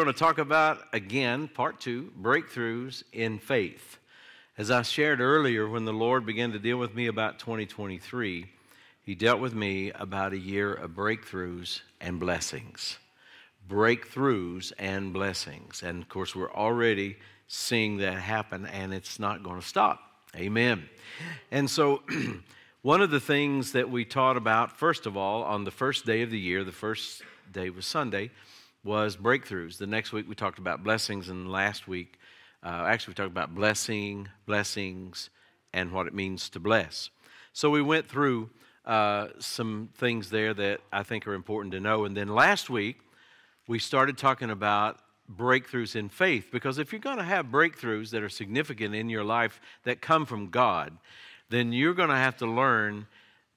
We're going to talk about, again, part two breakthroughs in faith. As I shared earlier, when the Lord began to deal with me about 2023, He dealt with me about a year of breakthroughs and blessings. Breakthroughs and blessings. And of course, we're already seeing that happen, and it's not going to stop. Amen. And so, one of the things that we taught about, first of all, on the first day of the year, the first day was Sunday was breakthroughs. The next week we talked about blessings, and last week, uh, actually, we talked about blessing, blessings, and what it means to bless. So we went through uh, some things there that I think are important to know. And then last week, we started talking about breakthroughs in faith because if you're going to have breakthroughs that are significant in your life that come from God, then you're going to have to learn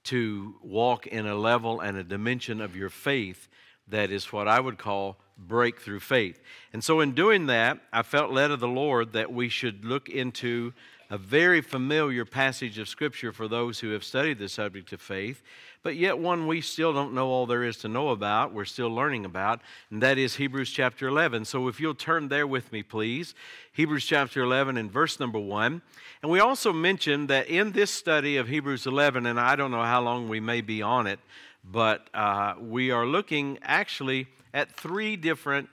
to walk in a level and a dimension of your faith that is what I would call breakthrough faith. And so, in doing that, I felt led of the Lord that we should look into a very familiar passage of Scripture for those who have studied the subject of faith, but yet one we still don't know all there is to know about. We're still learning about, and that is Hebrews chapter 11. So, if you'll turn there with me, please. Hebrews chapter 11 and verse number 1. And we also mentioned that in this study of Hebrews 11, and I don't know how long we may be on it, but uh, we are looking actually at three different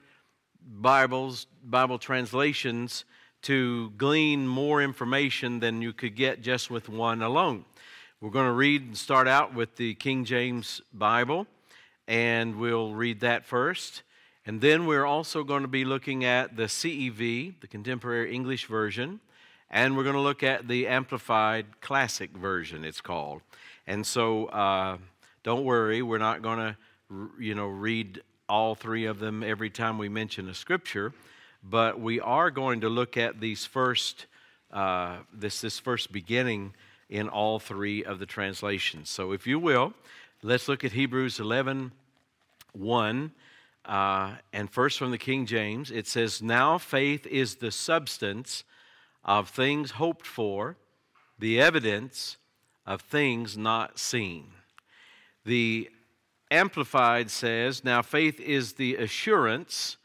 Bibles, Bible translations to glean more information than you could get just with one alone. We're going to read and start out with the King James Bible, and we'll read that first. And then we're also going to be looking at the CEV, the Contemporary English Version, and we're going to look at the Amplified Classic Version, it's called. And so, uh, don't worry, we're not going to, you know, read all three of them every time we mention a scripture, but we are going to look at these first, uh, this, this first beginning in all three of the translations. So if you will, let's look at Hebrews 11, 1. Uh, and first from the King James, it says, Now faith is the substance of things hoped for, the evidence of things not seen. The Amplified says, Now faith is the assurance,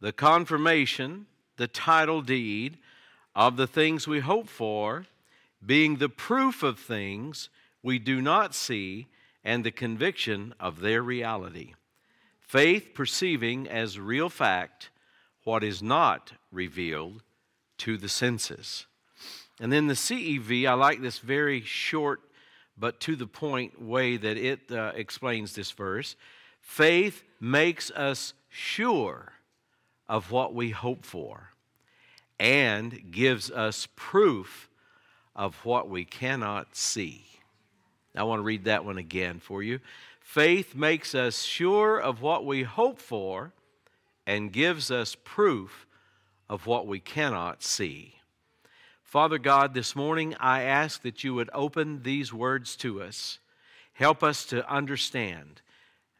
the confirmation, the title deed of the things we hope for, being the proof of things we do not see and the conviction of their reality. Faith perceiving as real fact what is not revealed to the senses. And then the CEV, I like this very short but to the point way that it uh, explains this verse. Faith makes us sure of what we hope for and gives us proof of what we cannot see. I want to read that one again for you. Faith makes us sure of what we hope for and gives us proof of what we cannot see. Father God, this morning I ask that you would open these words to us. Help us to understand.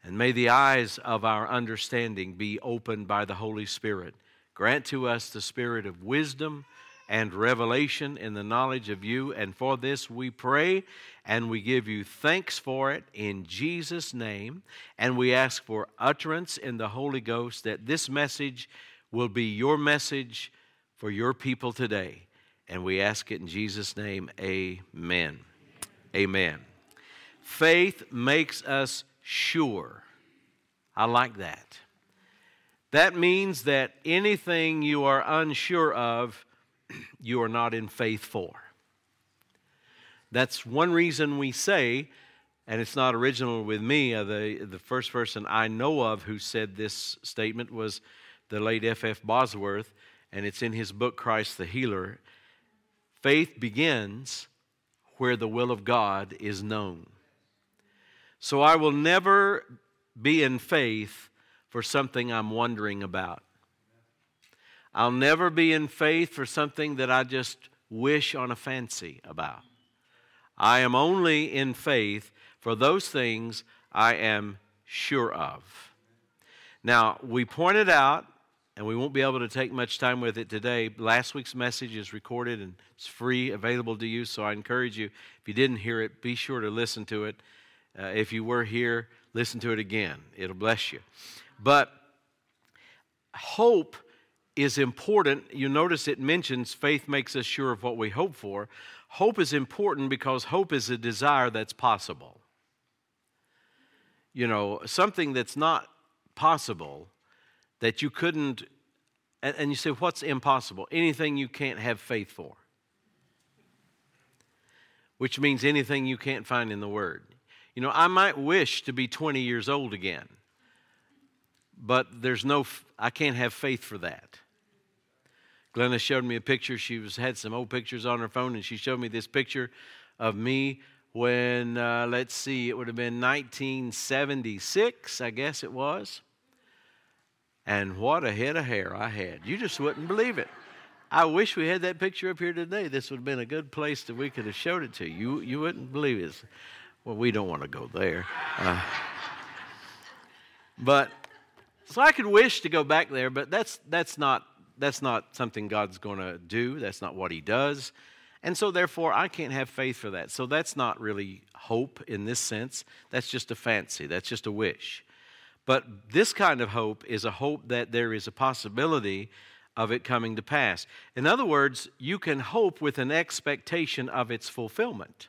And may the eyes of our understanding be opened by the Holy Spirit. Grant to us the spirit of wisdom and revelation in the knowledge of you. And for this we pray and we give you thanks for it in Jesus' name. And we ask for utterance in the Holy Ghost that this message will be your message for your people today. And we ask it in Jesus' name, amen. Amen. Faith makes us sure. I like that. That means that anything you are unsure of, you are not in faith for. That's one reason we say, and it's not original with me, uh, the, the first person I know of who said this statement was the late F.F. Bosworth, and it's in his book, Christ the Healer. Faith begins where the will of God is known. So I will never be in faith for something I'm wondering about. I'll never be in faith for something that I just wish on a fancy about. I am only in faith for those things I am sure of. Now, we pointed out and we won't be able to take much time with it today. Last week's message is recorded and it's free, available to you. So I encourage you, if you didn't hear it, be sure to listen to it. Uh, if you were here, listen to it again. It'll bless you. But hope is important. You notice it mentions faith makes us sure of what we hope for. Hope is important because hope is a desire that's possible. You know, something that's not possible that you couldn't, and, and you say, what's impossible? Anything you can't have faith for, which means anything you can't find in the Word. You know, I might wish to be 20 years old again, but there's no, I can't have faith for that. Glenna showed me a picture. She was had some old pictures on her phone, and she showed me this picture of me when, uh, let's see, it would have been 1976, I guess it was. And what a head of hair I had. You just wouldn't believe it. I wish we had that picture up here today. This would have been a good place that we could have showed it to you. You wouldn't believe it. Well, we don't want to go there. Uh, but so I could wish to go back there, but that's that's not that's not something God's going to do. That's not what He does. And so, therefore, I can't have faith for that. So, that's not really hope in this sense. That's just a fancy, that's just a wish. But this kind of hope is a hope that there is a possibility of it coming to pass. In other words, you can hope with an expectation of its fulfillment.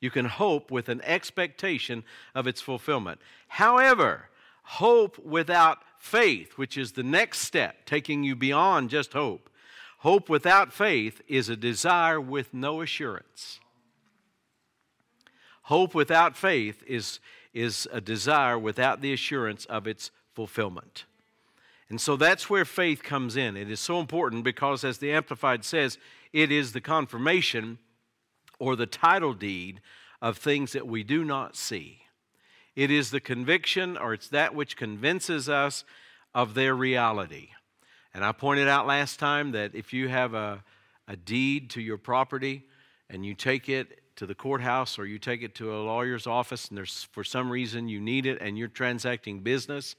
You can hope with an expectation of its fulfillment. However, hope without faith, which is the next step, taking you beyond just hope. Hope without faith is a desire with no assurance. Hope without faith is, is a desire without the assurance of its fulfillment. And so that's where faith comes in. It is so important because, as the Amplified says, it is the confirmation or the title deed of things that we do not see. It is the conviction, or it's that which convinces us of their reality. And I pointed out last time that if you have a, a deed to your property and you take it to the courthouse or you take it to a lawyer's office and there's for some reason you need it and you're transacting business,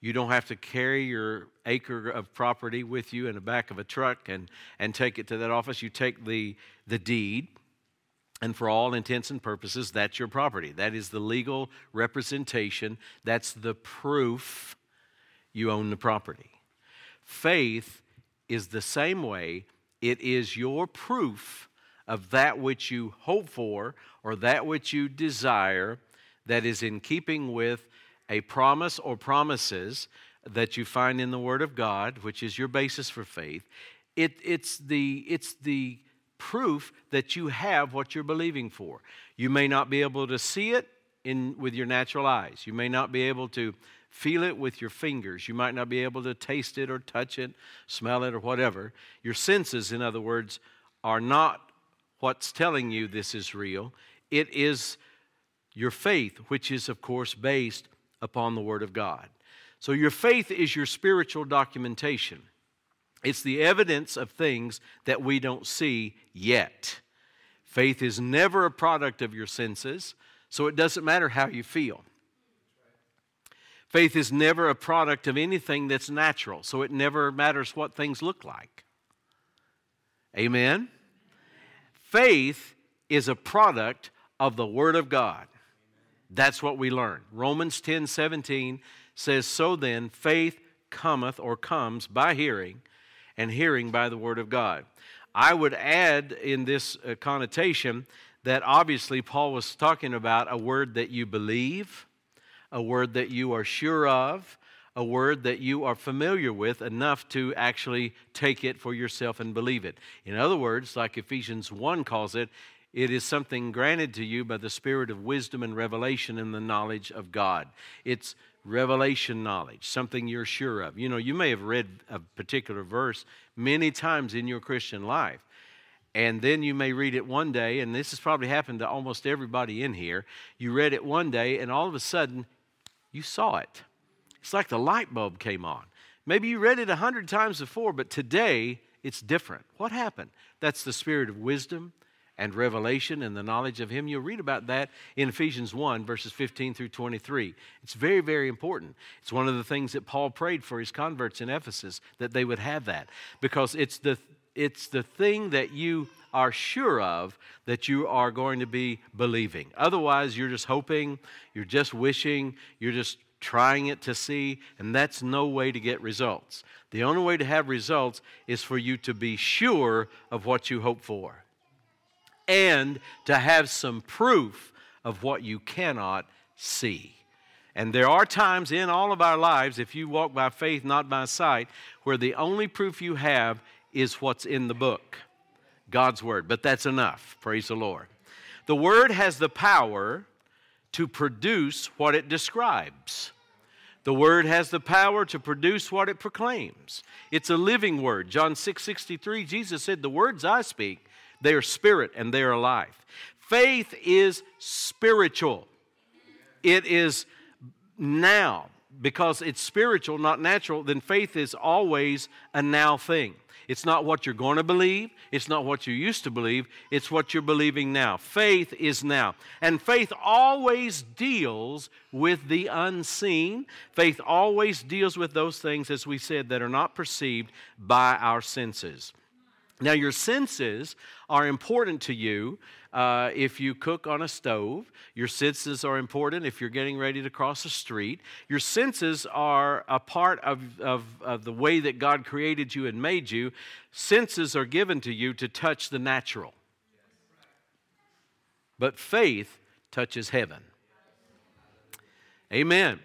you don't have to carry your acre of property with you in the back of a truck and, and take it to that office. You take the, the deed and for all intents and purposes, that's your property. That is the legal representation. That's the proof you own the property. Faith is the same way, it is your proof of that which you hope for or that which you desire that is in keeping with a promise or promises that you find in the Word of God, which is your basis for faith. It, it's, the, it's the proof that you have what you're believing for. You may not be able to see it in, with your natural eyes. You may not be able to feel it with your fingers. You might not be able to taste it or touch it, smell it, or whatever. Your senses, in other words, are not what's telling you this is real. It is your faith, which is, of course, based upon the Word of God. So your faith is your spiritual documentation. It's the evidence of things that we don't see yet. Faith is never a product of your senses, so it doesn't matter how you feel. Faith is never a product of anything that's natural, so it never matters what things look like. Amen? Faith is a product of the Word of God. That's what we learn. Romans 10 17 says, So then, faith cometh or comes by hearing, and hearing by the Word of God. I would add in this uh, connotation that obviously Paul was talking about a word that you believe, a word that you are sure of, a word that you are familiar with enough to actually take it for yourself and believe it. In other words, like Ephesians 1 calls it, it is something granted to you by the spirit of wisdom and revelation in the knowledge of God. It's revelation knowledge, something you're sure of. You know, you may have read a particular verse many times in your Christian life. And then you may read it one day, and this has probably happened to almost everybody in here. You read it one day, and all of a sudden, you saw it. It's like the light bulb came on. Maybe you read it a hundred times before, but today it's different. What happened? That's the spirit of wisdom, and revelation and the knowledge of Him. You'll read about that in Ephesians 1, verses 15 through 23. It's very, very important. It's one of the things that Paul prayed for his converts in Ephesus, that they would have that, because it's the, it's the thing that you are sure of that you are going to be believing. Otherwise, you're just hoping, you're just wishing, you're just trying it to see, and that's no way to get results. The only way to have results is for you to be sure of what you hope for and to have some proof of what you cannot see. And there are times in all of our lives, if you walk by faith, not by sight, where the only proof you have is what's in the book God's Word. But that's enough. Praise the Lord. The Word has the power to produce what it describes. The word has the power to produce what it proclaims. It's a living word. John 6 63, Jesus said, The words I speak, they are spirit and they are life. Faith is spiritual. It is now. Because it's spiritual, not natural, then faith is always a now thing. It's not what you're going to believe. It's not what you used to believe. It's what you're believing now. Faith is now. And faith always deals with the unseen. Faith always deals with those things, as we said, that are not perceived by our senses. Now, your senses are important to you uh, if you cook on a stove. Your senses are important if you're getting ready to cross a street. Your senses are a part of, of, of the way that God created you and made you. Senses are given to you to touch the natural. But faith touches heaven. Amen.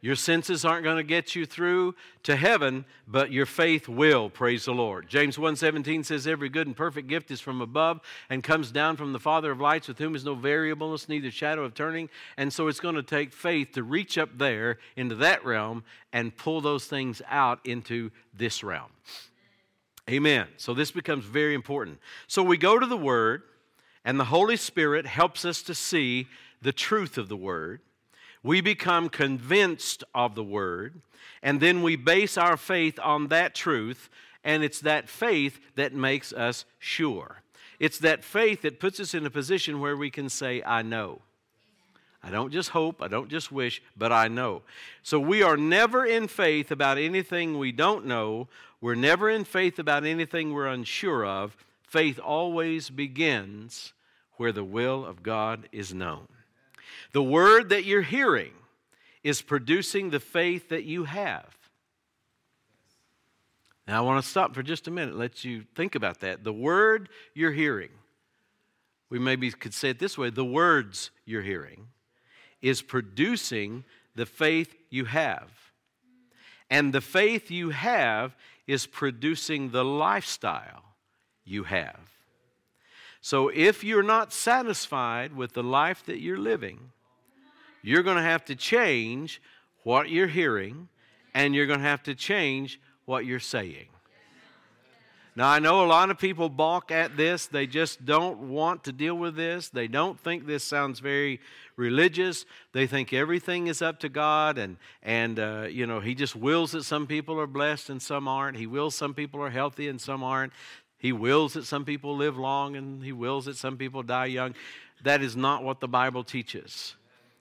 Your senses aren't going to get you through to heaven, but your faith will, praise the Lord. James 1:17 says every good and perfect gift is from above and comes down from the Father of lights with whom is no variableness neither shadow of turning. And so it's going to take faith to reach up there into that realm and pull those things out into this realm. Amen. So this becomes very important. So we go to the word and the Holy Spirit helps us to see the truth of the word we become convinced of the word, and then we base our faith on that truth, and it's that faith that makes us sure. It's that faith that puts us in a position where we can say, I know. I don't just hope, I don't just wish, but I know. So we are never in faith about anything we don't know. We're never in faith about anything we're unsure of. Faith always begins where the will of God is known. The word that you're hearing is producing the faith that you have. Now, I want to stop for just a minute, let you think about that. The word you're hearing, we maybe could say it this way the words you're hearing is producing the faith you have. And the faith you have is producing the lifestyle you have. So if you're not satisfied with the life that you're living, you're going to have to change what you're hearing and you're going to have to change what you're saying. Now, I know a lot of people balk at this. They just don't want to deal with this. They don't think this sounds very religious. They think everything is up to God, and, and uh, you know, He just wills that some people are blessed and some aren't. He wills some people are healthy and some aren't. He wills that some people live long and He wills that some people die young. That is not what the Bible teaches.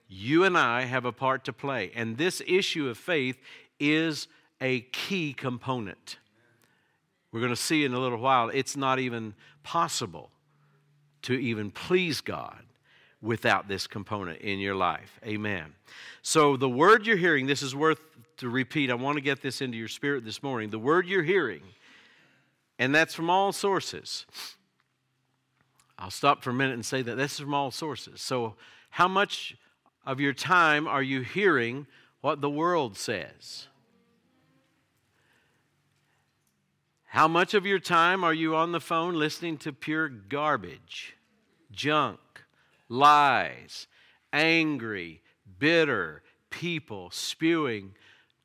You and I have a part to play. And this issue of faith is a key component. We're going to see in a little while, it's not even possible to even please God without this component in your life. Amen. So, the word you're hearing, this is worth to repeat. I want to get this into your spirit this morning. The word you're hearing, and that's from all sources. I'll stop for a minute and say that this is from all sources. So, how much of your time are you hearing what the world says? How much of your time are you on the phone listening to pure garbage, junk, lies, angry, bitter people spewing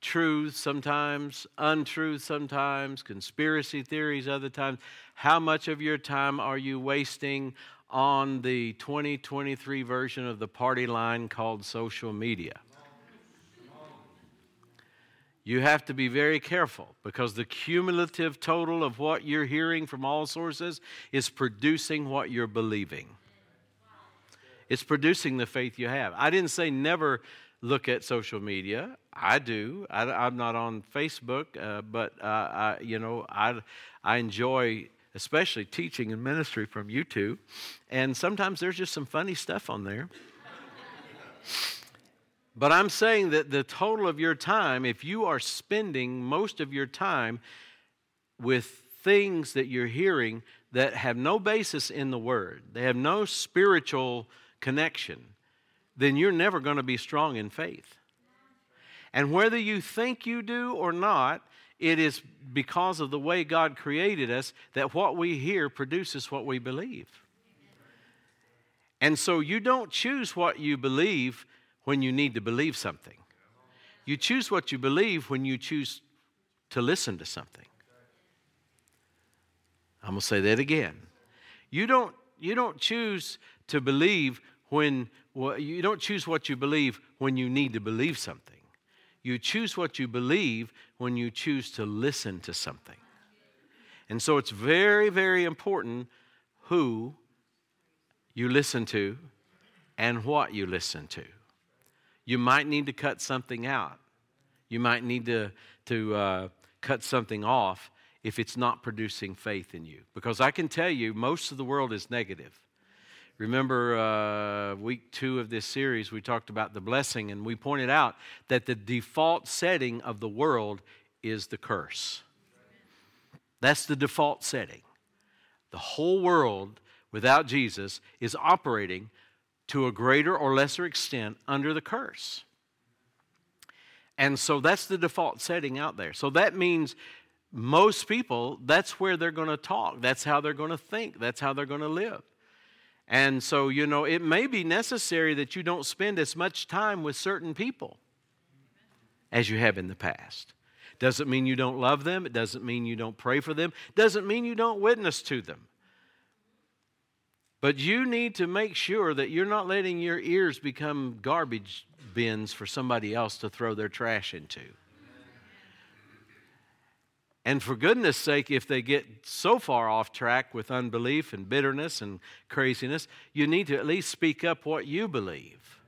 truth sometimes, untruth sometimes, conspiracy theories other times? How much of your time are you wasting on the 2023 version of the party line called social media. You have to be very careful because the cumulative total of what you're hearing from all sources is producing what you're believing. It's producing the faith you have. I didn't say never look at social media. I do. I, am not on Facebook, uh, but uh, I, you know, I I enjoy especially teaching and ministry from YouTube. And sometimes there's just some funny stuff on there. But I'm saying that the total of your time, if you are spending most of your time with things that you're hearing that have no basis in the Word, they have no spiritual connection, then you're never going to be strong in faith. And whether you think you do or not, it is because of the way God created us that what we hear produces what we believe. And so you don't choose what you believe when you need to believe something. You choose what you believe when you choose to listen to something. I'm going to say that again. You don't, you don't choose to believe when, well, you don't choose what you believe when you need to believe something. You choose what you believe when you choose to listen to something. And so it's very, very important who you listen to and what you listen to. You might need to cut something out. You might need to, to uh, cut something off if it's not producing faith in you. Because I can tell you, most of the world is negative. Remember, uh, week two of this series, we talked about the blessing, and we pointed out that the default setting of the world is the curse. That's the default setting. The whole world, without Jesus, is operating to a greater or lesser extent under the curse. And so that's the default setting out there. So that means most people, that's where they're going to talk. That's how they're going to think. That's how they're going to live. And so, you know, it may be necessary that you don't spend as much time with certain people as you have in the past. Doesn't mean you don't love them. It doesn't mean you don't pray for them. Doesn't mean you don't witness to them. But you need to make sure that you're not letting your ears become garbage bins for somebody else to throw their trash into. And for goodness sake, if they get so far off track with unbelief and bitterness and craziness, you need to at least speak up what you believe.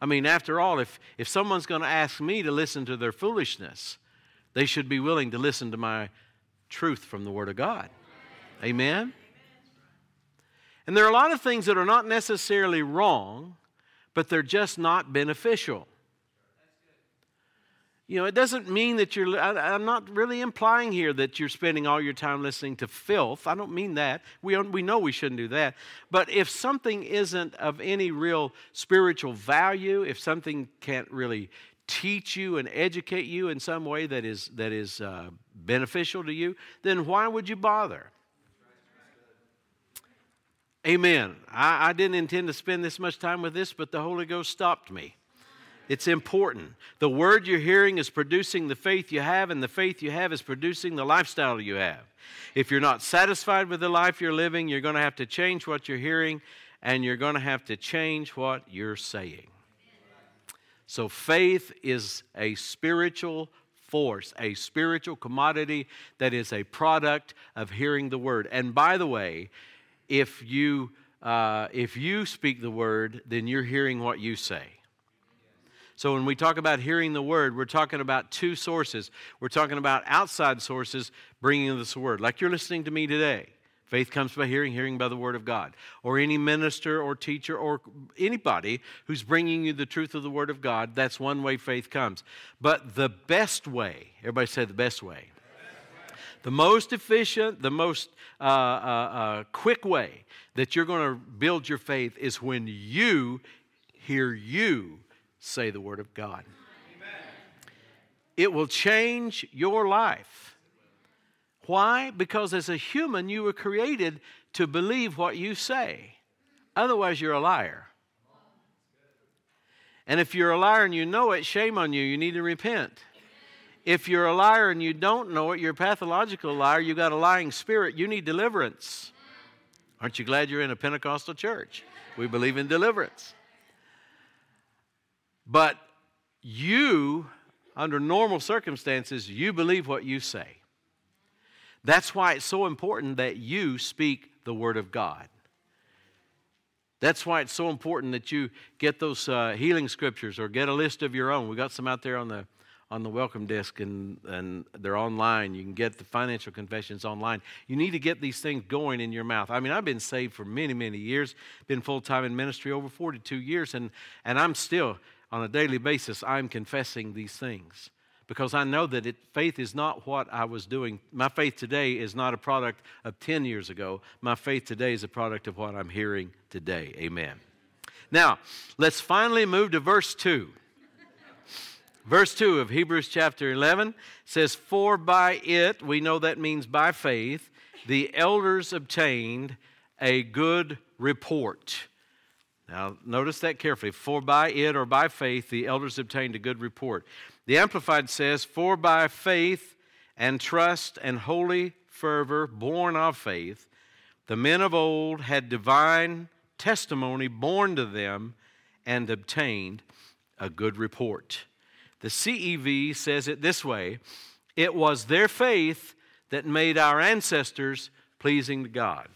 I mean, after all, if, if someone's going to ask me to listen to their foolishness, they should be willing to listen to my truth from the Word of God. Amen? And there are a lot of things that are not necessarily wrong, but they're just not beneficial. You know, it doesn't mean that you're, I, am not really implying here that you're spending all your time listening to filth. I don't mean that. We, we know we shouldn't do that. But if something isn't of any real spiritual value, if something can't really teach you and educate you in some way that is, that is uh, beneficial to you, then why would you bother? Amen. I, I didn't intend to spend this much time with this, but the Holy Ghost stopped me. It's important. The word you're hearing is producing the faith you have, and the faith you have is producing the lifestyle you have. If you're not satisfied with the life you're living, you're going to have to change what you're hearing, and you're going to have to change what you're saying. So, faith is a spiritual force, a spiritual commodity that is a product of hearing the word. And by the way, if you, uh, if you speak the word, then you're hearing what you say. So when we talk about hearing the word, we're talking about two sources. We're talking about outside sources bringing this word, like you're listening to me today. Faith comes by hearing, hearing by the word of God. Or any minister or teacher or anybody who's bringing you the truth of the word of God, that's one way faith comes. But the best way, everybody say the best way. The most efficient, the most uh, uh, uh, quick way that you're going to build your faith is when you hear you say the Word of God. Amen. It will change your life. Why? Because as a human, you were created to believe what you say. Otherwise, you're a liar. And if you're a liar and you know it, shame on you. You need to repent. If you're a liar and you don't know it, you're a pathological liar. You got a lying spirit. You need deliverance. Aren't you glad you're in a Pentecostal church? We believe in deliverance. But you, under normal circumstances, you believe what you say. That's why it's so important that you speak the Word of God. That's why it's so important that you get those uh, healing scriptures or get a list of your own. We got some out there on the on the welcome desk and, and they're online. You can get the financial confessions online. You need to get these things going in your mouth. I mean, I've been saved for many, many years, been full time in ministry over 42 years, and, and I'm still on a daily basis, I'm confessing these things because I know that it, faith is not what I was doing. My faith today is not a product of 10 years ago. My faith today is a product of what I'm hearing today. Amen. Now, let's finally move to verse 2. Verse 2 of Hebrews chapter 11 says, For by it, we know that means by faith, the elders obtained a good report. Now, notice that carefully. For by it or by faith, the elders obtained a good report. The Amplified says, For by faith and trust and holy fervor born of faith, the men of old had divine testimony born to them and obtained a good report. The CEV says it this way It was their faith that made our ancestors pleasing to God.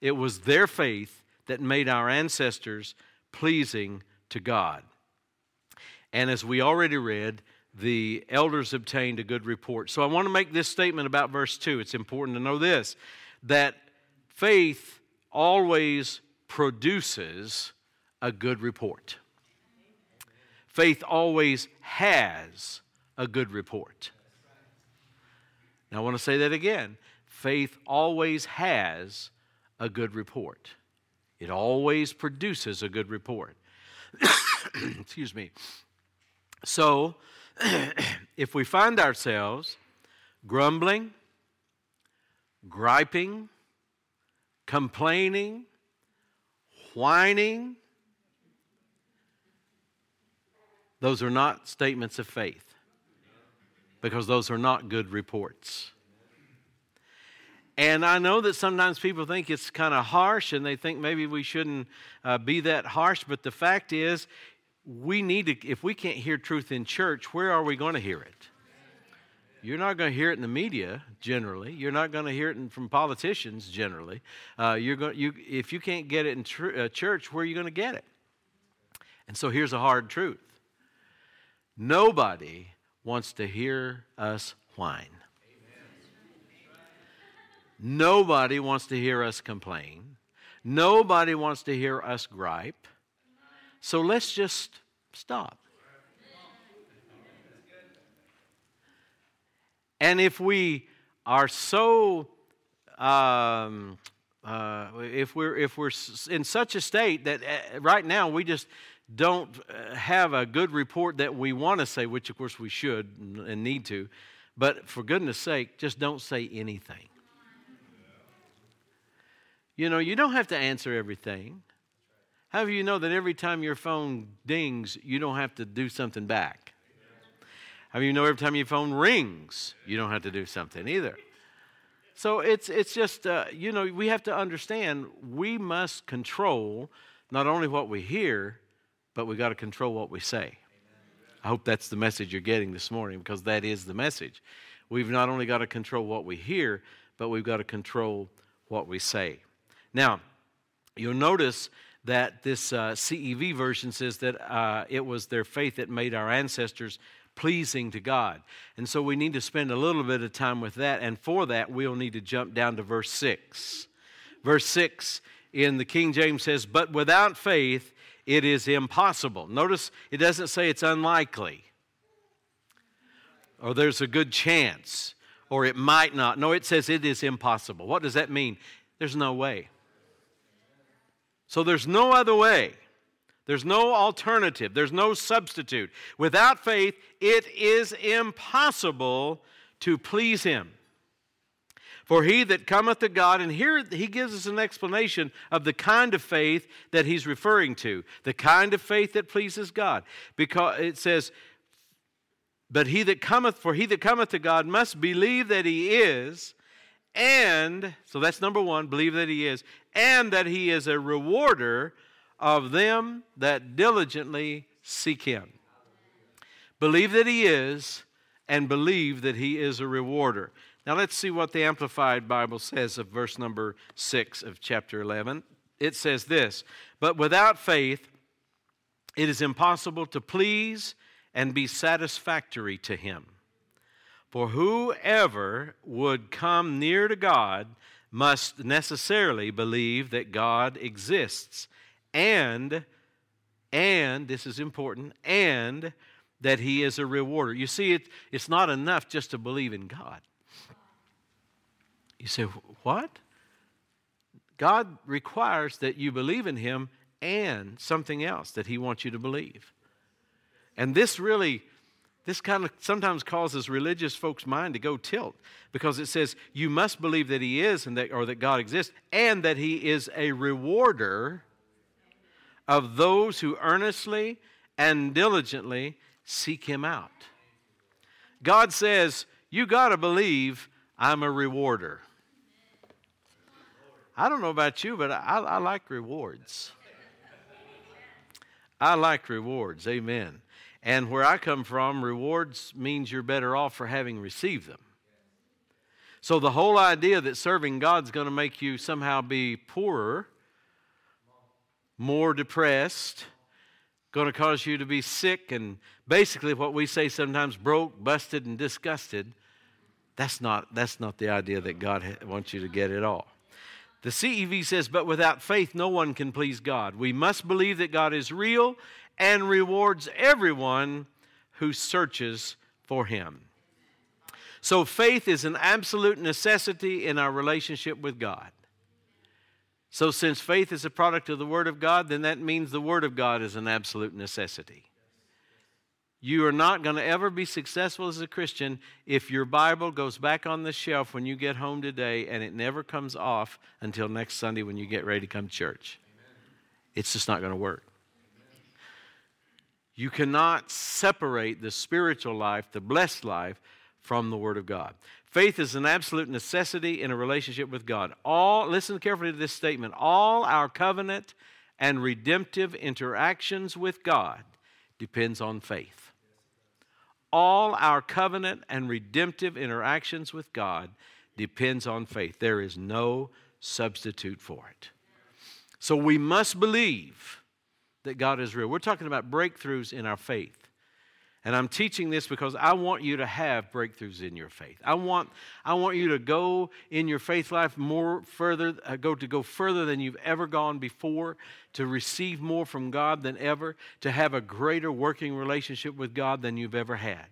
It was their faith that made our ancestors pleasing to God. And as we already read, the elders obtained a good report. So I want to make this statement about verse 2. It's important to know this that faith always produces a good report. Faith always has a good report. Now I want to say that again. Faith always has a good report. It always produces a good report. Excuse me. So, if we find ourselves grumbling, griping, complaining, whining, those are not statements of faith because those are not good reports. And I know that sometimes people think it's kind of harsh and they think maybe we shouldn't uh, be that harsh, but the fact is, we need to, if we can't hear truth in church, where are we going to hear it? You're not going to hear it in the media generally. You're not going to hear it in, from politicians generally. Uh, you're going, you, if you can't get it in tr- uh, church, where are you going to get it? And so here's a hard truth nobody wants to hear us whine. Nobody wants to hear us complain. Nobody wants to hear us gripe. So let's just stop. And if we are so, um, uh, if we're if we're in such a state that uh, right now we just don't uh, have a good report that we want to say, which of course we should and need to, but for goodness sake, just don't say anything. You know, you don't have to answer everything. How do you know that every time your phone dings, you don't have to do something back? How do you know every time your phone rings, you don't have to do something either? So it's, it's just, uh, you know, we have to understand we must control not only what we hear, but we got to control what we say. I hope that's the message you're getting this morning because that is the message. We've not only got to control what we hear, but we've got to control what we say. Now, you'll notice that this uh, CEV version says that uh, it was their faith that made our ancestors pleasing to God. And so we need to spend a little bit of time with that. And for that, we'll need to jump down to verse 6. Verse 6 in the King James says, But without faith, it is impossible. Notice it doesn't say it's unlikely or there's a good chance or it might not. No, it says it is impossible. What does that mean? There's no way. So there's no other way. There's no alternative. There's no substitute. Without faith, it is impossible to please Him. For he that cometh to God, and here he gives us an explanation of the kind of faith that he's referring to, the kind of faith that pleases God. Because it says, But he that cometh, for he that cometh to God must believe that he is, and, so that's number one, believe that he is, and that he is a rewarder of them that diligently seek him. Believe that he is, and believe that he is a rewarder. Now let's see what the Amplified Bible says of verse number 6 of chapter 11. It says this But without faith, it is impossible to please and be satisfactory to him. For whoever would come near to God must necessarily believe that God exists and and, this is important, and that He is a rewarder. You see, it, it's not enough just to believe in God. You say, what? God requires that you believe in Him and something else that He wants you to believe. And this really, this kind of sometimes causes religious folks' mind to go tilt because it says you must believe that He is and that, or that God exists and that He is a rewarder of those who earnestly and diligently seek Him out. God says, You got to believe I'm a rewarder. I don't know about you, but I, I like rewards. I like rewards. Amen. And where I come from, rewards means you're better off for having received them. So the whole idea that serving God's going to make you somehow be poorer, more depressed, going to cause you to be sick, and basically what we say sometimes broke, busted, and disgusted, that's not, that's not the idea that God wants you to get at all. The CEV says, But without faith, no one can please God. We must believe that God is real and rewards everyone who searches for Him. So, faith is an absolute necessity in our relationship with God. So, since faith is a product of the Word of God, then that means the Word of God is an absolute necessity. You are not going to ever be successful as a Christian if your Bible goes back on the shelf when you get home today and it never comes off until next Sunday when you get ready to come to church. Amen. It's just not going to work. You cannot separate the spiritual life, the blessed life, from the Word of God. Faith is an absolute necessity in a relationship with God. All, listen carefully to this statement all our covenant and redemptive interactions with God depends on faith all our covenant and redemptive interactions with God depends on faith. There is no substitute for it. So we must believe that God is real. We're talking about breakthroughs in our faith. And I'm teaching this because I want you to have breakthroughs in your faith. I want, I want you to go in your faith life more further, uh, go to go further than you've ever gone before, to receive more from God than ever, to have a greater working relationship with God than you've ever had.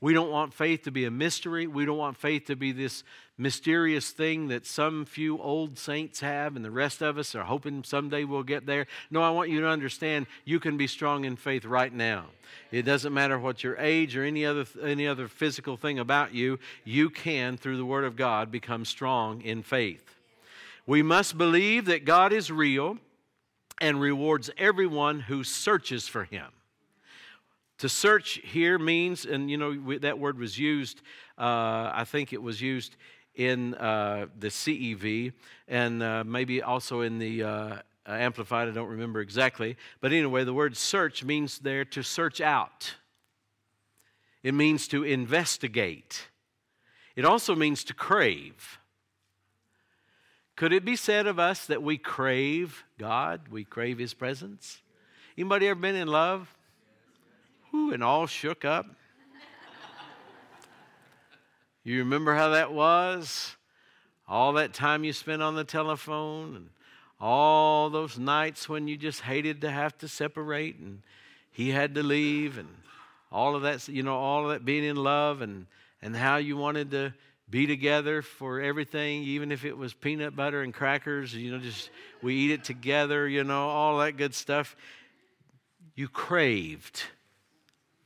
We don't want faith to be a mystery. We don't want faith to be this mysterious thing that some few old saints have and the rest of us are hoping someday we'll get there. No, I want you to understand you can be strong in faith right now. It doesn't matter what your age or any other any other physical thing about you, you can through the word of God become strong in faith. We must believe that God is real and rewards everyone who searches for him. To search here means, and you know, that word was used, uh, I think it was used in uh, the CEV and uh, maybe also in the uh, Amplified, I don't remember exactly. But anyway, the word search means there to search out, it means to investigate, it also means to crave. Could it be said of us that we crave God? We crave His presence? Anybody ever been in love? Whew, and all shook up. you remember how that was? All that time you spent on the telephone and all those nights when you just hated to have to separate and he had to leave and all of that, you know, all of that being in love and, and how you wanted to be together for everything, even if it was peanut butter and crackers, you know, just we eat it together, you know, all that good stuff. You craved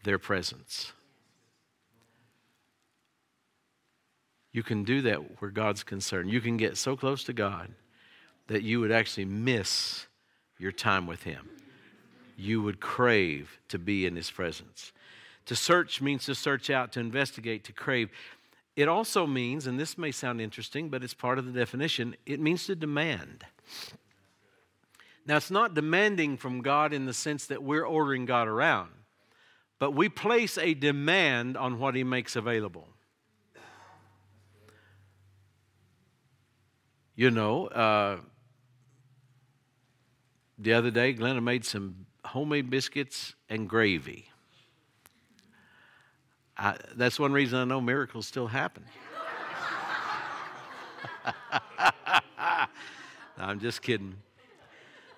their presence. You can do that where God's concerned. You can get so close to God that you would actually miss your time with Him. You would crave to be in His presence. To search means to search out, to investigate, to crave. It also means, and this may sound interesting, but it's part of the definition, it means to demand. Now, it's not demanding from God in the sense that we're ordering God around but we place a demand on what he makes available. You know, uh, the other day, Glenna made some homemade biscuits and gravy. I, that's one reason I know miracles still happen. no, I'm just kidding.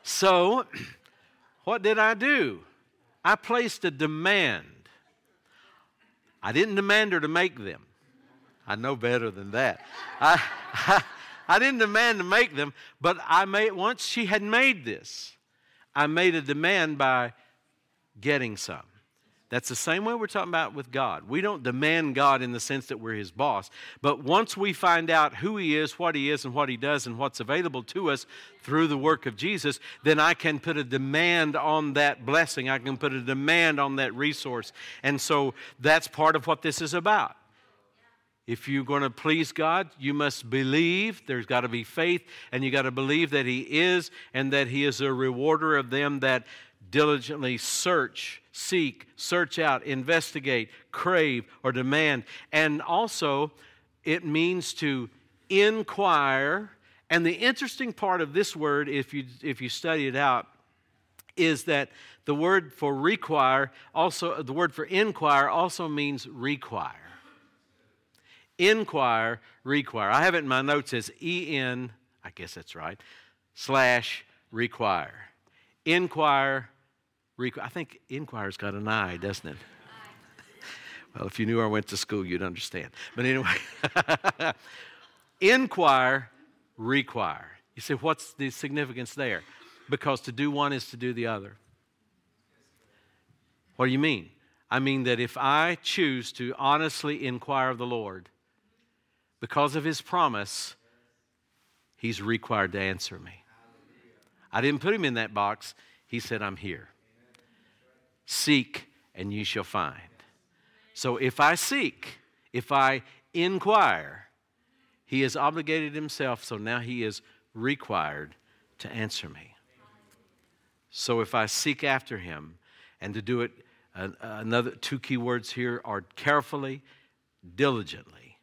So, What did I do? I placed a demand. I didn't demand her to make them. I know better than that. I, I, I didn't demand to make them, but I made once she had made this, I made a demand by getting some. That's the same way we're talking about with God. We don't demand God in the sense that we're His boss. But once we find out who He is, what He is, and what He does, and what's available to us through the work of Jesus, then I can put a demand on that blessing. I can put a demand on that resource. And so that's part of what this is about. If you're going to please God, you must believe. There's got to be faith, and you got to believe that He is, and that He is a rewarder of them that diligently search, seek, search out, investigate, crave, or demand. And also, it means to inquire. And the interesting part of this word, if you, if you study it out, is that the word for require also, the word for inquire also means require. Inquire, require. I have it in my notes as E N, I guess that's right, slash require. Inquire, I think inquire's got an eye, doesn't it? well, if you knew I went to school, you'd understand. But anyway, inquire, require. You say, what's the significance there? Because to do one is to do the other. What do you mean? I mean that if I choose to honestly inquire of the Lord, because of his promise, he's required to answer me. I didn't put him in that box. He said, I'm here. Seek and you shall find. So if I seek, if I inquire, he has obligated himself, so now he is required to answer me. So if I seek after him, and to do it, another two key words here are carefully, diligently.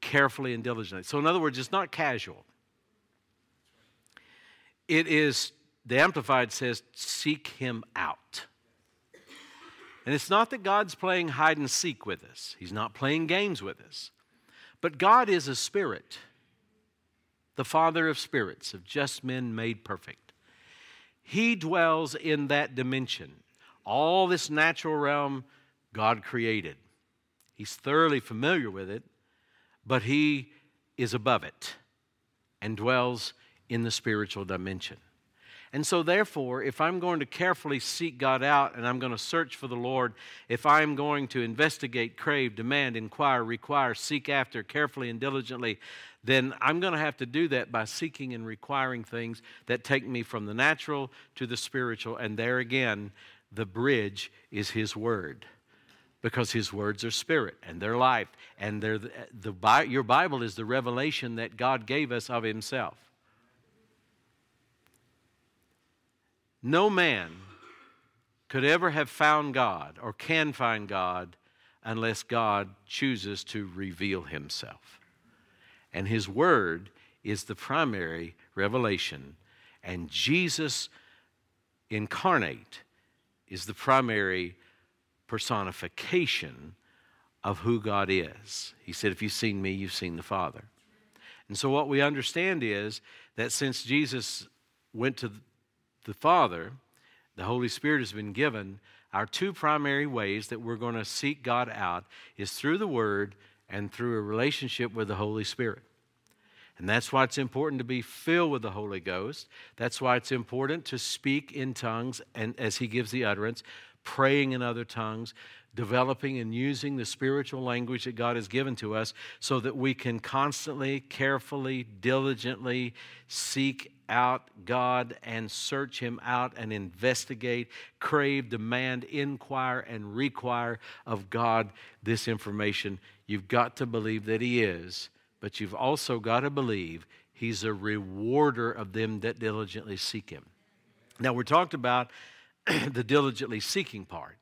Carefully and diligently. So, in other words, it's not casual. It is, the Amplified says, seek him out. And it's not that God's playing hide and seek with us, He's not playing games with us. But God is a spirit, the Father of spirits, of just men made perfect. He dwells in that dimension. All this natural realm God created. He's thoroughly familiar with it, but He is above it and dwells in the spiritual dimension. And so, therefore, if I'm going to carefully seek God out and I'm going to search for the Lord, if I'm going to investigate, crave, demand, inquire, require, seek after carefully and diligently, then I'm going to have to do that by seeking and requiring things that take me from the natural to the spiritual. And there again, the bridge is His Word. Because his words are spirit and they're life, and they're the, the, your Bible is the revelation that God gave us of Himself. No man could ever have found God or can find God unless God chooses to reveal himself. And his word is the primary revelation, and Jesus incarnate is the primary personification of who God is. He said, If you've seen me, you've seen the Father. And so, what we understand is that since Jesus went to the Father, the Holy Spirit has been given, our two primary ways that we're going to seek God out is through the Word and through a relationship with the Holy Spirit. And that's why it's important to be filled with the Holy Ghost. That's why it's important to speak in tongues and as he gives the utterance, praying in other tongues, developing and using the spiritual language that God has given to us so that we can constantly, carefully, diligently seek out God and search Him out and investigate, crave, demand, inquire, and require of God this information. You've got to believe that He is, but you've also got to believe He's a rewarder of them that diligently seek Him. Now, we're talked about the diligently seeking part.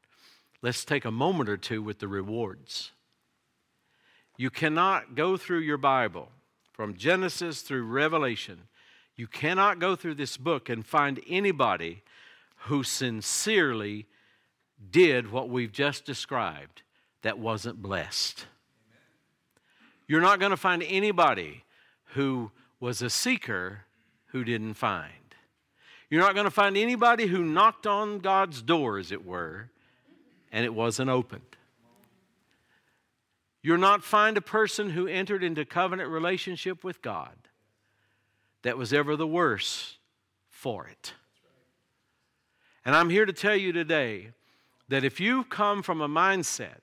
Let's take a moment or two with the rewards. You cannot go through your Bible from Genesis through Revelation you cannot go through this book and find anybody who sincerely did what we've just described that wasn't blessed. You're not going to find anybody who was a seeker who didn't find. You're not going to find anybody who knocked on God's door, as it were, and it wasn't opened. You're not find a person who entered into covenant relationship with God that was ever the worse for it. And I'm here to tell you today that if you come from a mindset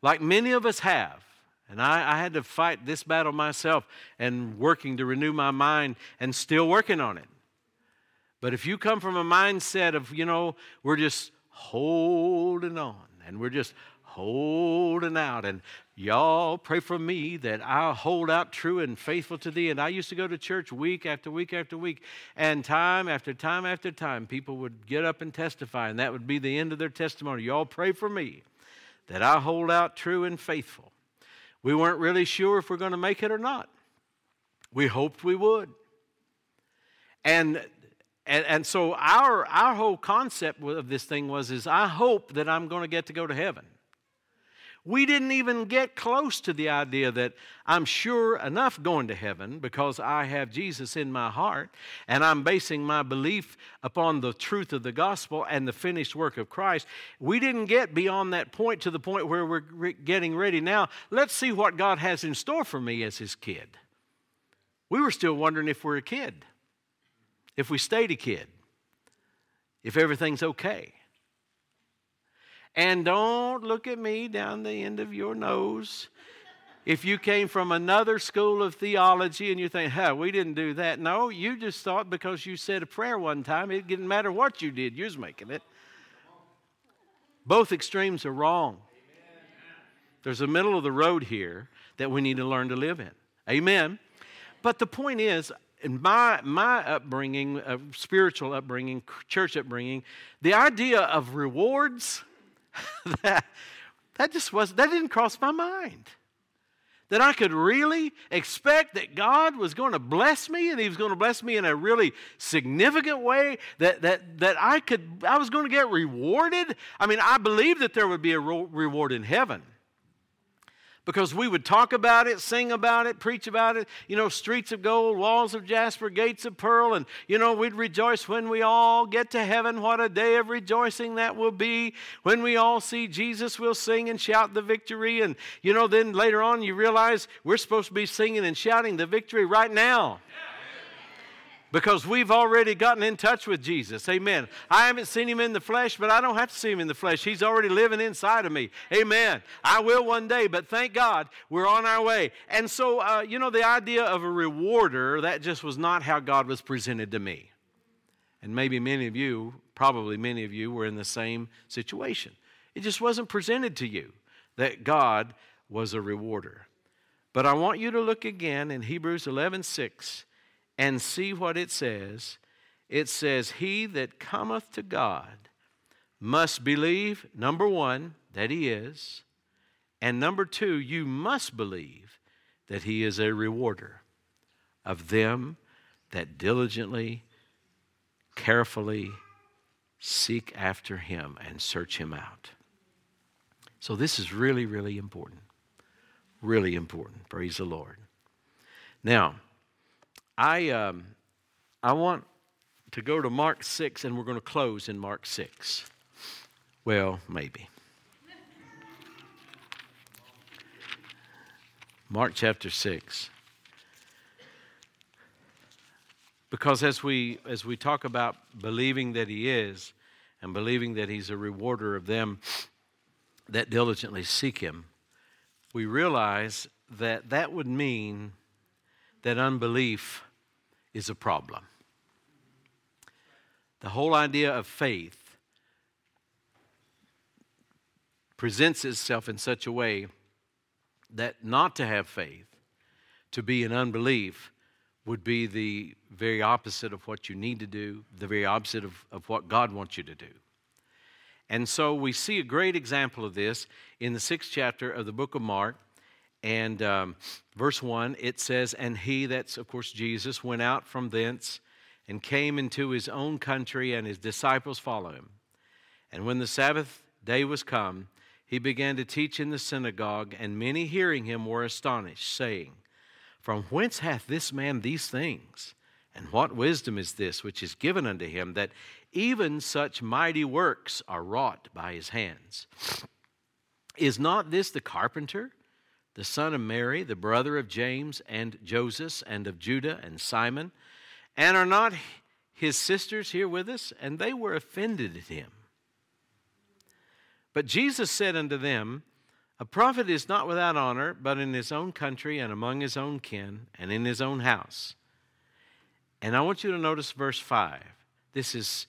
like many of us have, and I, I, had to fight this battle myself and working to renew my mind and still working on it. But if you come from a mindset of, you know, we're just holding on and we're just holding out. And y'all pray for me that I'll hold out true and faithful to thee. And I used to go to church week after week after week. And time after time after time, people would get up and testify. And that would be the end of their testimony. Y'all pray for me that I hold out true and faithful. We weren't really sure if we're going to make it or not. We hoped we would. And and, and so our our whole concept of this thing was is I hope that I'm going to get to go to heaven. We didn't even get close to the idea that I'm sure enough going to heaven because I have Jesus in my heart and I'm basing my belief upon the truth of the gospel and the finished work of Christ. We didn't get beyond that point to the point where we're getting ready now. Let's see what God has in store for me as His kid. We were still wondering if we're a kid, if we stayed a kid, if everything's okay. And don't look at me down the end of your nose. If you came from another school of theology and you think, huh, we didn't do that. No, you just thought because you said a prayer one time, it didn't matter what you did, you was making it. Both extremes are wrong. There's a middle of the road here that we need to learn to live in. Amen. But the point is, in my, my upbringing, uh, spiritual upbringing, church upbringing, the idea of rewards that, that just was, that didn't cross my mind. That I could really expect that God was going to bless me and He was going to bless me in a really significant way, that, that, that I, could, I was going to get rewarded. I mean, I believe that there would be a reward in heaven because we would talk about it, sing about it, preach about it. You know, streets of gold, walls of jasper, gates of pearl. And, you know, we'd rejoice when we all get to heaven. What a day of rejoicing that will be. When we all see Jesus, we'll sing and shout the victory. And, you know, then later on you realize we're supposed to be singing and shouting the victory right now because we've already gotten in touch with Jesus. Amen. I haven't seen him in the flesh, but I don't have to see him in the flesh. He's already living inside of me. Amen. I will one day, but thank God we're on our way. And so, uh, you know, the idea of a rewarder, that just was not how God was presented to me. And maybe many of you, probably many of you, were in the same situation. It just wasn't presented to you that God was a rewarder. But I want you to look again in Hebrews 11 6 and see what it says. It says, He that cometh to God must believe, number one, that He is, and number two, you must believe that He is a rewarder of them that diligently, carefully seek after Him and search Him out. So, this is really, really important. Really important. Praise the Lord. Now, I, um, I want to go to Mark 6, and we're going to close in Mark 6. Well, maybe. Mark chapter 6. Because as we, as we talk about believing that He is, and believing that He's a rewarder of them that diligently seek Him, we realize that that would mean that unbelief is a problem. The whole idea of faith presents itself in such a way that not to have faith, to be in unbelief, would be the very opposite of what you need to do, the very opposite of, of what God wants you to do. And so we see a great example of this in the sixth chapter of the book of Mark. And um, verse 1, it says, And he, that's of course Jesus, went out from thence and came into his own country, and his disciples followed him. And when the Sabbath day was come, he began to teach in the synagogue, and many hearing him were astonished, saying, From whence hath this man these things? And what wisdom is this which is given unto him that even such mighty works are wrought by his hands? Is not this the carpenter, the son of Mary, the brother of James and Joseph, and of Judah and Simon? And are not his sisters here with us? And they were offended at him. But Jesus said unto them, A prophet is not without honor, but in his own country and among his own kin and in his own house. And I want you to notice verse 5. This is,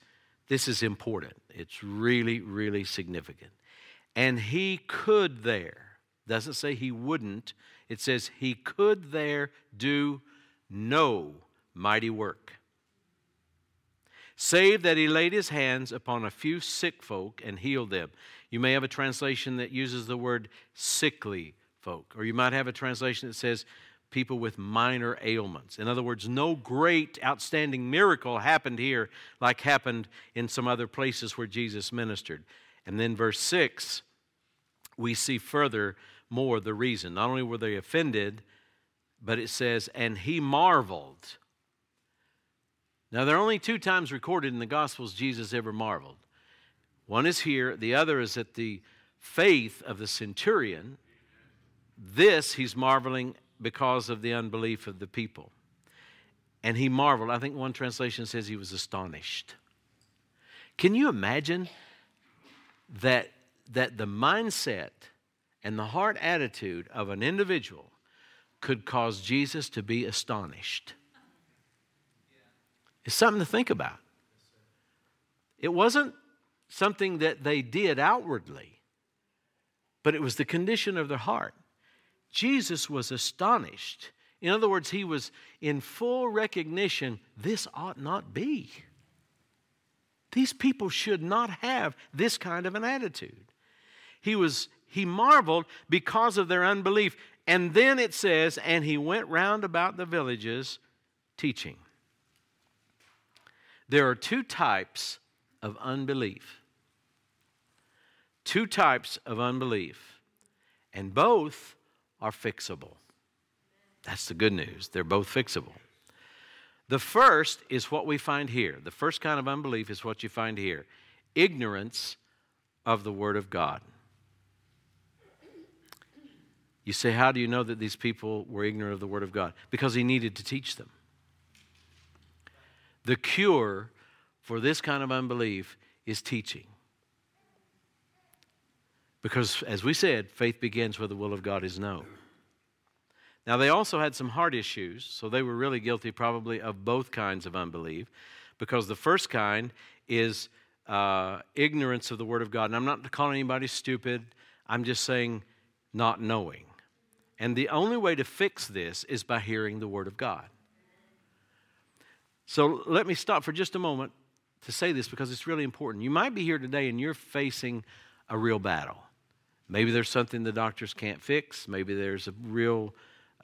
this is important. It's really, really significant. And he could there, doesn't say he wouldn't, it says he could there do no mighty work. Save that he laid his hands upon a few sick folk and healed them. You may have a translation that uses the word sickly folk, or you might have a translation that says people with minor ailments. In other words, no great, outstanding miracle happened here like happened in some other places where Jesus ministered. And then, verse 6, we see further more the reason. Not only were they offended, but it says, and he marveled. Now, there are only two times recorded in the Gospels Jesus ever marveled. One is here, the other is at the faith of the centurion. This he's marveling because of the unbelief of the people. And he marveled. I think one translation says he was astonished. Can you imagine that, that the mindset and the heart attitude of an individual could cause Jesus to be astonished? It's something to think about. It wasn't something that they did outwardly, but it was the condition of their heart. Jesus was astonished. In other words, he was in full recognition this ought not be. These people should not have this kind of an attitude. He was he marveled because of their unbelief. And then it says, and he went round about the villages teaching. There are two types of unbelief. Two types of unbelief. And both are fixable. That's the good news. They're both fixable. The first is what we find here. The first kind of unbelief is what you find here ignorance of the Word of God. You say, How do you know that these people were ignorant of the Word of God? Because He needed to teach them. The cure for this kind of unbelief is teaching. Because, as we said, faith begins where the will of God is known. Now, they also had some heart issues, so they were really guilty probably of both kinds of unbelief. Because the first kind is uh, ignorance of the Word of God. And I'm not calling anybody stupid, I'm just saying not knowing. And the only way to fix this is by hearing the Word of God. So let me stop for just a moment to say this because it's really important. You might be here today and you're facing a real battle. Maybe there's something the doctors can't fix. Maybe there's a real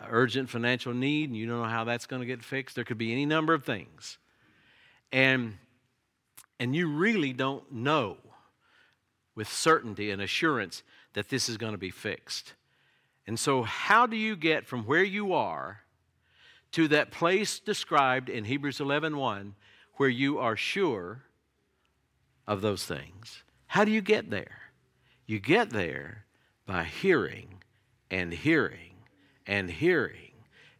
uh, urgent financial need and you don't know how that's going to get fixed. There could be any number of things. And, and you really don't know with certainty and assurance that this is going to be fixed. And so, how do you get from where you are to that place described in Hebrews 11:1 where you are sure of those things? How do you get there? You get there by hearing and hearing and hearing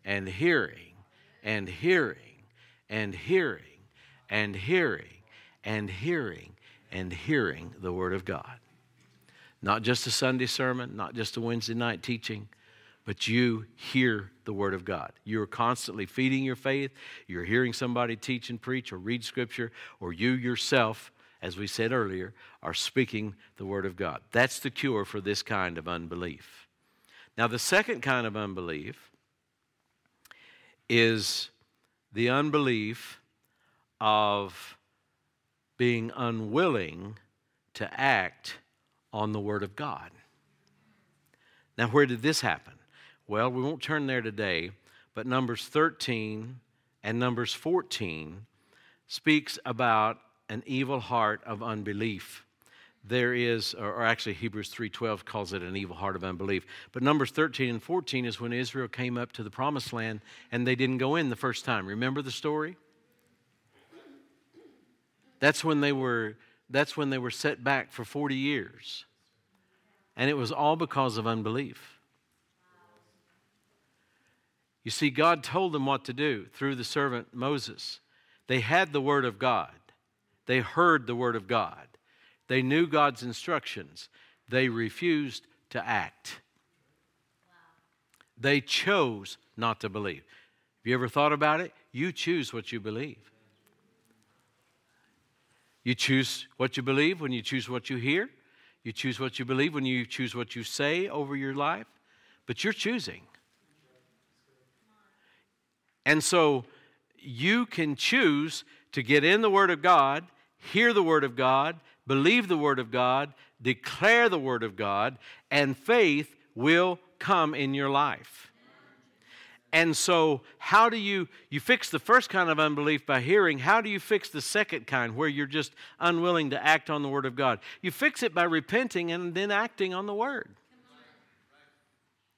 and hearing and hearing and hearing and hearing and hearing and hearing the Word of God. Not just a Sunday sermon, not just a Wednesday night teaching, but you hear the Word of God. You're constantly feeding your faith. You're hearing somebody teach and preach or read Scripture, or you yourself as we said earlier, are speaking the Word of God. That's the cure for this kind of unbelief. Now, the second kind of unbelief is the unbelief of being unwilling to act on the Word of God. Now, where did this happen? Well, we won't turn there today, but Numbers 13 and Numbers 14 speaks about an evil heart of unbelief. There is, or actually Hebrews 3.12 calls it an evil heart of unbelief. But Numbers 13 and 14 is when Israel came up to the promised land and they didn't go in the first time. Remember the story? That's when they were that's when they were set back for 40 years. And it was all because of unbelief. You see, God told them what to do through the servant Moses. They had the Word of God, they heard the Word of God, they knew God's instructions. They refused to act. They chose not to believe. Have you ever thought about it? You choose what you believe. You choose what you believe when you choose what you hear. You choose what you believe when you choose what you say over your life. But you're choosing. And so you can choose to get in the Word of God, hear the Word of God, believe the Word of God, declare the Word of God, and faith will come in your life. And so, how do you you fix the first kind of unbelief by hearing? How do you fix the second kind where you're just unwilling to act on the word of God? You fix it by repenting and then acting on the word.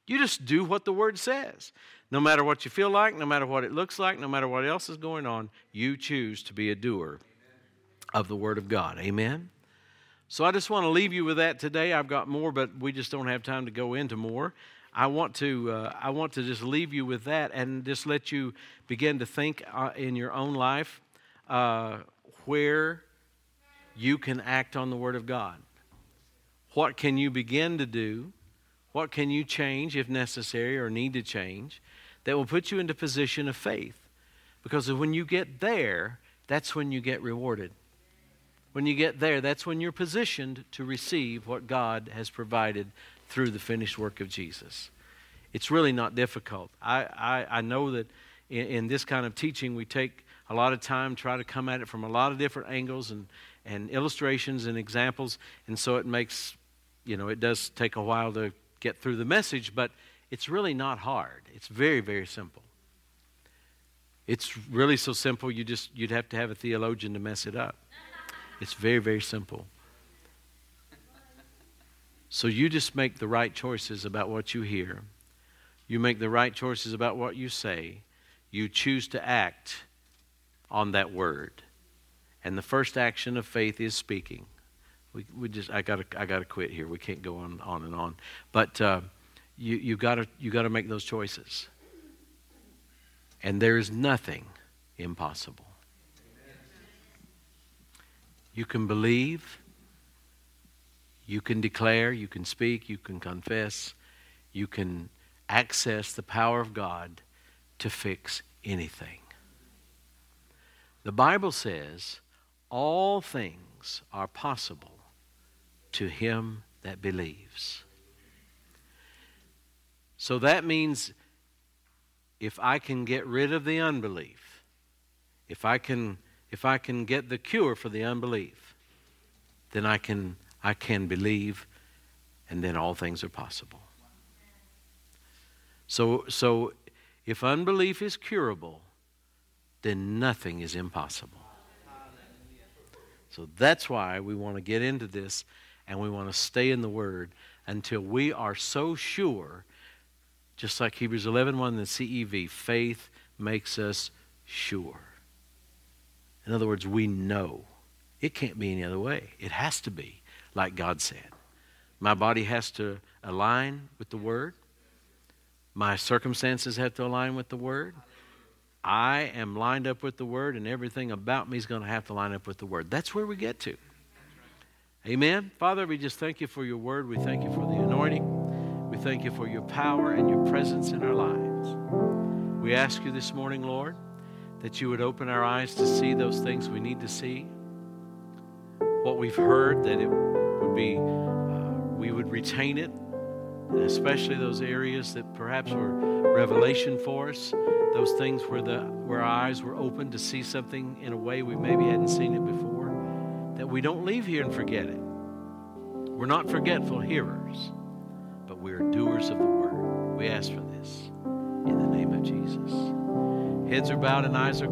You just do what the word says. No matter what you feel like, no matter what it looks like, no matter what else is going on, you choose to be a doer of the word of God. Amen. So I just want to leave you with that today. I've got more, but we just don't have time to go into more. I want to uh, I want to just leave you with that and just let you begin to think uh, in your own life uh, where you can act on the Word of God. What can you begin to do? What can you change if necessary or need to change that will put you into position of faith? Because when you get there, that's when you get rewarded. When you get there, that's when you're positioned to receive what God has provided through the finished work of Jesus. It's really not difficult. I, I, I know that in, in, this kind of teaching, we take a lot of time, try to come at it from a lot of different angles and, and illustrations and examples, and so it makes, you know, it does take a while to get through the message, but it's really not hard. It's very, very simple. It's really so simple you just you'd have to have a theologian to mess it up. It's very, very simple. So you just make the right choices about what you hear. You make the right choices about what you say. You choose to act on that word. And the first action of faith is speaking. We, we just I gotta I gotta quit here. We can't go on on and on. But uh, you you gotta you gotta make those choices. And there is nothing impossible. You can believe you can declare, you can speak, you can confess, you can access the power of God to fix anything. The Bible says all things are possible to him that believes. So that means if I can get rid of the unbelief, if I can if I can get the cure for the unbelief, then I can I can believe, and then all things are possible. So, so if unbelief is curable, then nothing is impossible. So that's why we want to get into this and we want to stay in the Word until we are so sure, just like Hebrews 11 1 the CEV, faith makes us sure. In other words, we know. It can't be any other way. It has to be like God said. My body has to align with the Word. My circumstances have to align with the Word. I am lined up with the Word, and everything about me is going to have to line up with the Word. That's where we get to. Amen. Father, we just thank you for your Word. We thank you for the anointing. We thank you for your power and your presence in our lives. We ask you this morning, Lord, that you would open our eyes to see those things we need to see. What we've heard, that it would be, uh, we would retain it, especially those areas that perhaps were revelation for us, those things where, the, where our eyes were open to see something in a way we maybe hadn't seen it before, that we don't leave here and forget it. We're not forgetful hearers, but we are doers of the word. We ask for this in the name of Jesus. Heads are bowed and eyes are